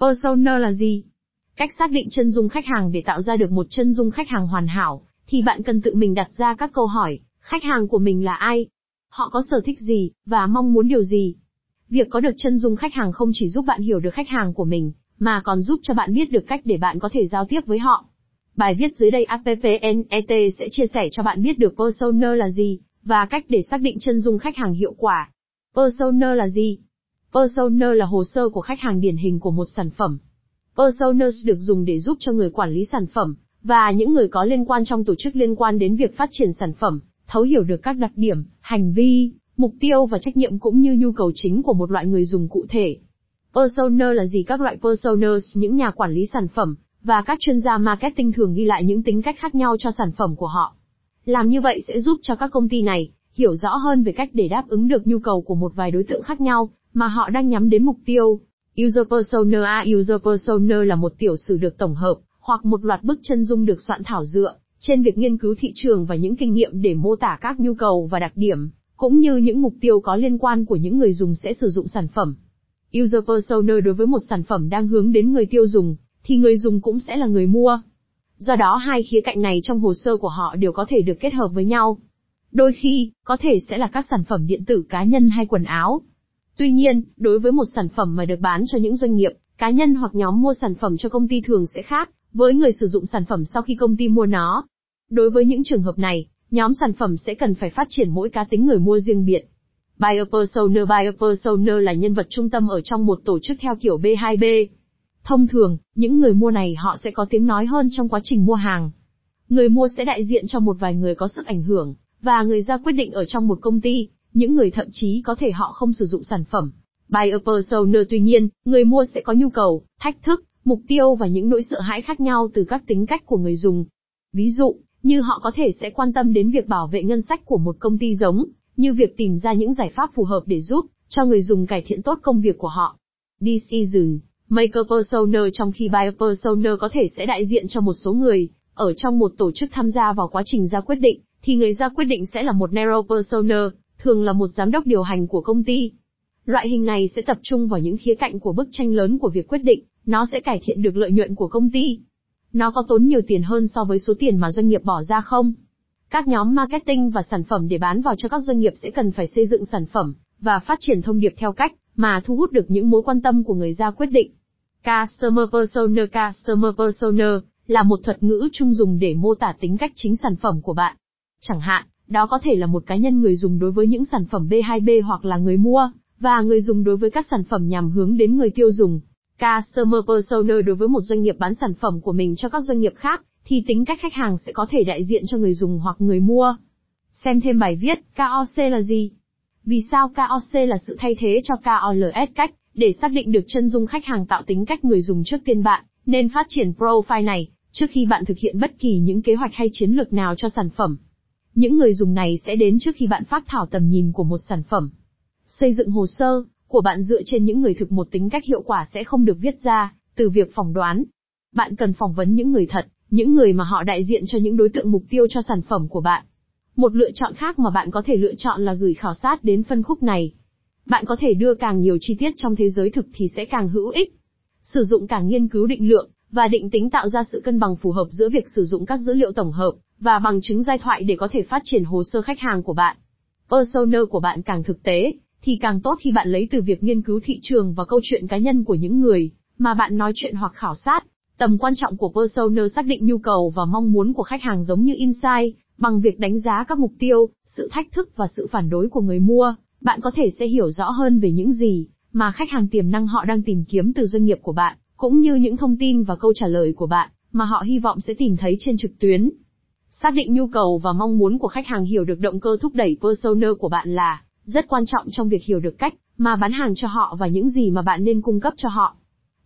Persona là gì? Cách xác định chân dung khách hàng để tạo ra được một chân dung khách hàng hoàn hảo, thì bạn cần tự mình đặt ra các câu hỏi, khách hàng của mình là ai? Họ có sở thích gì, và mong muốn điều gì? Việc có được chân dung khách hàng không chỉ giúp bạn hiểu được khách hàng của mình, mà còn giúp cho bạn biết được cách để bạn có thể giao tiếp với họ. Bài viết dưới đây APPNET sẽ chia sẻ cho bạn biết được persona là gì, và cách để xác định chân dung khách hàng hiệu quả. Persona là gì? Persona là hồ sơ của khách hàng điển hình của một sản phẩm. Personas được dùng để giúp cho người quản lý sản phẩm, và những người có liên quan trong tổ chức liên quan đến việc phát triển sản phẩm, thấu hiểu được các đặc điểm, hành vi, mục tiêu và trách nhiệm cũng như nhu cầu chính của một loại người dùng cụ thể. Persona là gì các loại personas những nhà quản lý sản phẩm, và các chuyên gia marketing thường ghi lại những tính cách khác nhau cho sản phẩm của họ. Làm như vậy sẽ giúp cho các công ty này hiểu rõ hơn về cách để đáp ứng được nhu cầu của một vài đối tượng khác nhau mà họ đang nhắm đến mục tiêu. User persona A User persona là một tiểu sử được tổng hợp, hoặc một loạt bức chân dung được soạn thảo dựa trên việc nghiên cứu thị trường và những kinh nghiệm để mô tả các nhu cầu và đặc điểm, cũng như những mục tiêu có liên quan của những người dùng sẽ sử dụng sản phẩm. User persona đối với một sản phẩm đang hướng đến người tiêu dùng, thì người dùng cũng sẽ là người mua. Do đó hai khía cạnh này trong hồ sơ của họ đều có thể được kết hợp với nhau. Đôi khi, có thể sẽ là các sản phẩm điện tử cá nhân hay quần áo. Tuy nhiên, đối với một sản phẩm mà được bán cho những doanh nghiệp, cá nhân hoặc nhóm mua sản phẩm cho công ty thường sẽ khác, với người sử dụng sản phẩm sau khi công ty mua nó. Đối với những trường hợp này, nhóm sản phẩm sẽ cần phải phát triển mỗi cá tính người mua riêng biệt. Buyer persona Buyer persona là nhân vật trung tâm ở trong một tổ chức theo kiểu B2B. Thông thường, những người mua này họ sẽ có tiếng nói hơn trong quá trình mua hàng. Người mua sẽ đại diện cho một vài người có sức ảnh hưởng, và người ra quyết định ở trong một công ty, những người thậm chí có thể họ không sử dụng sản phẩm. Buyer persona tuy nhiên, người mua sẽ có nhu cầu, thách thức, mục tiêu và những nỗi sợ hãi khác nhau từ các tính cách của người dùng. Ví dụ, như họ có thể sẽ quan tâm đến việc bảo vệ ngân sách của một công ty giống, như việc tìm ra những giải pháp phù hợp để giúp cho người dùng cải thiện tốt công việc của họ. Decision Maker persona trong khi buyer persona có thể sẽ đại diện cho một số người, ở trong một tổ chức tham gia vào quá trình ra quyết định, thì người ra quyết định sẽ là một narrow persona, thường là một giám đốc điều hành của công ty. Loại hình này sẽ tập trung vào những khía cạnh của bức tranh lớn của việc quyết định, nó sẽ cải thiện được lợi nhuận của công ty. Nó có tốn nhiều tiền hơn so với số tiền mà doanh nghiệp bỏ ra không? Các nhóm marketing và sản phẩm để bán vào cho các doanh nghiệp sẽ cần phải xây dựng sản phẩm và phát triển thông điệp theo cách mà thu hút được những mối quan tâm của người ra quyết định. Customer persona Customer persona là một thuật ngữ chung dùng để mô tả tính cách chính sản phẩm của bạn. Chẳng hạn, đó có thể là một cá nhân người dùng đối với những sản phẩm B2B hoặc là người mua, và người dùng đối với các sản phẩm nhằm hướng đến người tiêu dùng. Customer persona đối với một doanh nghiệp bán sản phẩm của mình cho các doanh nghiệp khác, thì tính cách khách hàng sẽ có thể đại diện cho người dùng hoặc người mua. Xem thêm bài viết, KOC là gì? Vì sao KOC là sự thay thế cho KOLS cách, để xác định được chân dung khách hàng tạo tính cách người dùng trước tiên bạn, nên phát triển profile này, trước khi bạn thực hiện bất kỳ những kế hoạch hay chiến lược nào cho sản phẩm. Những người dùng này sẽ đến trước khi bạn phát thảo tầm nhìn của một sản phẩm. Xây dựng hồ sơ của bạn dựa trên những người thực một tính cách hiệu quả sẽ không được viết ra từ việc phỏng đoán. Bạn cần phỏng vấn những người thật, những người mà họ đại diện cho những đối tượng mục tiêu cho sản phẩm của bạn. Một lựa chọn khác mà bạn có thể lựa chọn là gửi khảo sát đến phân khúc này. Bạn có thể đưa càng nhiều chi tiết trong thế giới thực thì sẽ càng hữu ích. Sử dụng càng nghiên cứu định lượng và định tính tạo ra sự cân bằng phù hợp giữa việc sử dụng các dữ liệu tổng hợp và bằng chứng giai thoại để có thể phát triển hồ sơ khách hàng của bạn. Persona của bạn càng thực tế, thì càng tốt khi bạn lấy từ việc nghiên cứu thị trường và câu chuyện cá nhân của những người mà bạn nói chuyện hoặc khảo sát. Tầm quan trọng của persona xác định nhu cầu và mong muốn của khách hàng giống như insight, bằng việc đánh giá các mục tiêu, sự thách thức và sự phản đối của người mua, bạn có thể sẽ hiểu rõ hơn về những gì mà khách hàng tiềm năng họ đang tìm kiếm từ doanh nghiệp của bạn, cũng như những thông tin và câu trả lời của bạn mà họ hy vọng sẽ tìm thấy trên trực tuyến. Xác định nhu cầu và mong muốn của khách hàng hiểu được động cơ thúc đẩy persona của bạn là rất quan trọng trong việc hiểu được cách mà bán hàng cho họ và những gì mà bạn nên cung cấp cho họ.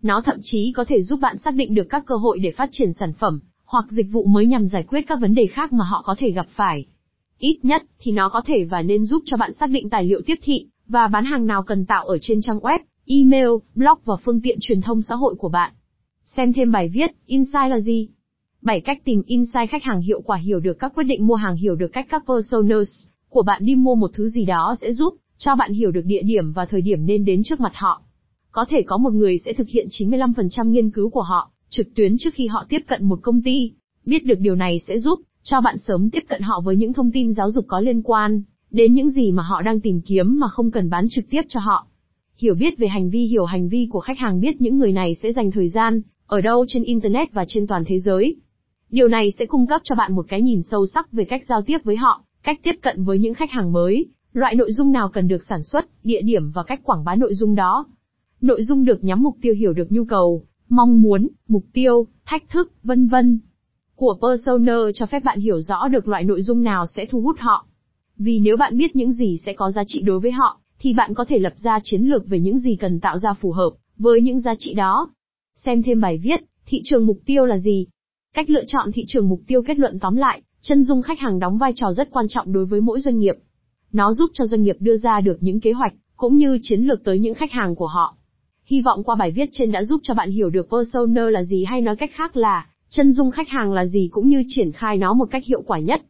Nó thậm chí có thể giúp bạn xác định được các cơ hội để phát triển sản phẩm hoặc dịch vụ mới nhằm giải quyết các vấn đề khác mà họ có thể gặp phải. Ít nhất thì nó có thể và nên giúp cho bạn xác định tài liệu tiếp thị và bán hàng nào cần tạo ở trên trang web, email, blog và phương tiện truyền thông xã hội của bạn. Xem thêm bài viết, Insight là gì? 7 cách tìm insight khách hàng hiệu quả hiểu được các quyết định mua hàng hiểu được cách các personas của bạn đi mua một thứ gì đó sẽ giúp cho bạn hiểu được địa điểm và thời điểm nên đến trước mặt họ. có thể có một người sẽ thực hiện 95% nghiên cứu của họ, trực tuyến trước khi họ tiếp cận một công ty. Biết được điều này sẽ giúp cho bạn sớm tiếp cận họ với những thông tin giáo dục có liên quan đến những gì mà họ đang tìm kiếm mà không cần bán trực tiếp cho họ. Hiểu biết về hành vi hiểu hành vi của khách hàng biết những người này sẽ dành thời gian ở đâu trên Internet và trên toàn thế giới. Điều này sẽ cung cấp cho bạn một cái nhìn sâu sắc về cách giao tiếp với họ, cách tiếp cận với những khách hàng mới, loại nội dung nào cần được sản xuất, địa điểm và cách quảng bá nội dung đó. Nội dung được nhắm mục tiêu hiểu được nhu cầu, mong muốn, mục tiêu, thách thức, vân vân của persona cho phép bạn hiểu rõ được loại nội dung nào sẽ thu hút họ. Vì nếu bạn biết những gì sẽ có giá trị đối với họ, thì bạn có thể lập ra chiến lược về những gì cần tạo ra phù hợp với những giá trị đó. Xem thêm bài viết, thị trường mục tiêu là gì? Cách lựa chọn thị trường mục tiêu kết luận tóm lại, chân dung khách hàng đóng vai trò rất quan trọng đối với mỗi doanh nghiệp. Nó giúp cho doanh nghiệp đưa ra được những kế hoạch, cũng như chiến lược tới những khách hàng của họ. Hy vọng qua bài viết trên đã giúp cho bạn hiểu được persona là gì hay nói cách khác là, chân dung khách hàng là gì cũng như triển khai nó một cách hiệu quả nhất.